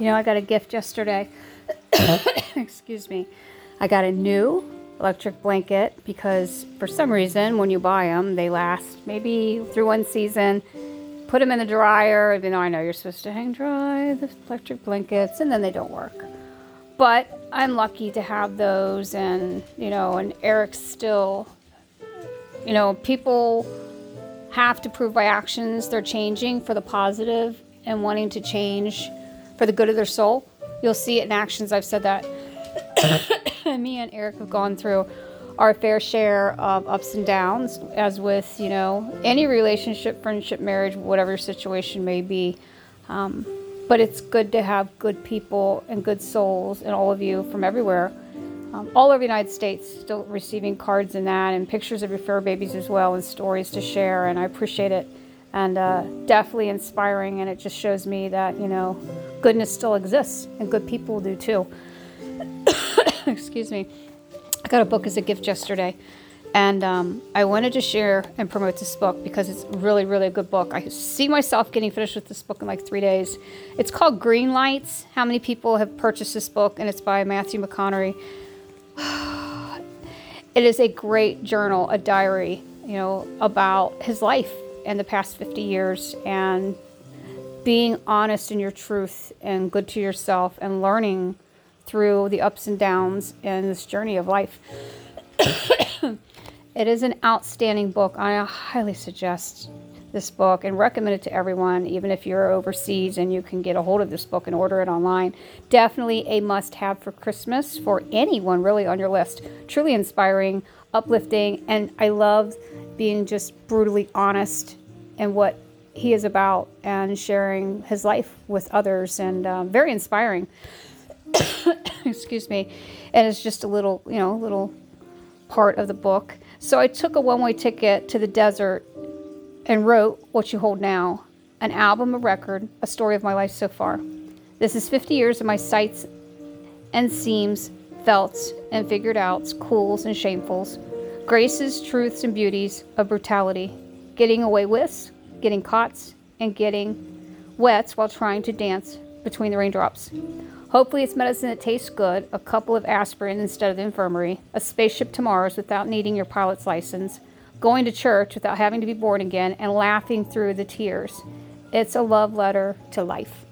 You know, I got a gift yesterday. Excuse me. I got a new electric blanket because for some reason, when you buy them, they last maybe through one season. Put them in the dryer, even though I know you're supposed to hang dry the electric blankets, and then they don't work. But I'm lucky to have those, and you know, and Eric's still, you know, people have to prove by actions they're changing for the positive and wanting to change for the good of their soul. You'll see it in actions. I've said that. Me and Eric have gone through our fair share of ups and downs, as with, you know, any relationship, friendship, marriage, whatever situation may be. Um, but it's good to have good people and good souls and all of you from everywhere um, all over the United States, still receiving cards and that, and pictures of your fur babies as well, and stories to share. And I appreciate it, and uh, definitely inspiring. And it just shows me that you know, goodness still exists, and good people do too. Excuse me. I got a book as a gift yesterday, and um, I wanted to share and promote this book because it's really, really a good book. I see myself getting finished with this book in like three days. It's called Green Lights. How many people have purchased this book? And it's by Matthew McConaughey. it is a great journal, a diary, you know, about his life in the past 50 years and being honest in your truth and good to yourself and learning through the ups and downs in this journey of life. it is an outstanding book. I highly suggest this book and recommend it to everyone, even if you're overseas and you can get a hold of this book and order it online. Definitely a must have for Christmas for anyone really on your list. Truly inspiring, uplifting, and I love being just brutally honest in what he is about and sharing his life with others and um, very inspiring. Excuse me. And it's just a little, you know, little part of the book. So I took a one way ticket to the desert and wrote What You Hold Now, an album, a record, a story of my life so far. This is 50 years of my sights and seams, felts and figured outs, cools and shamefuls, graces, truths, and beauties of brutality, getting away with, getting caught, and getting wets while trying to dance between the raindrops. Hopefully, it's medicine that tastes good, a couple of aspirin instead of the infirmary, a spaceship to Mars without needing your pilot's license, going to church without having to be born again, and laughing through the tears. It's a love letter to life.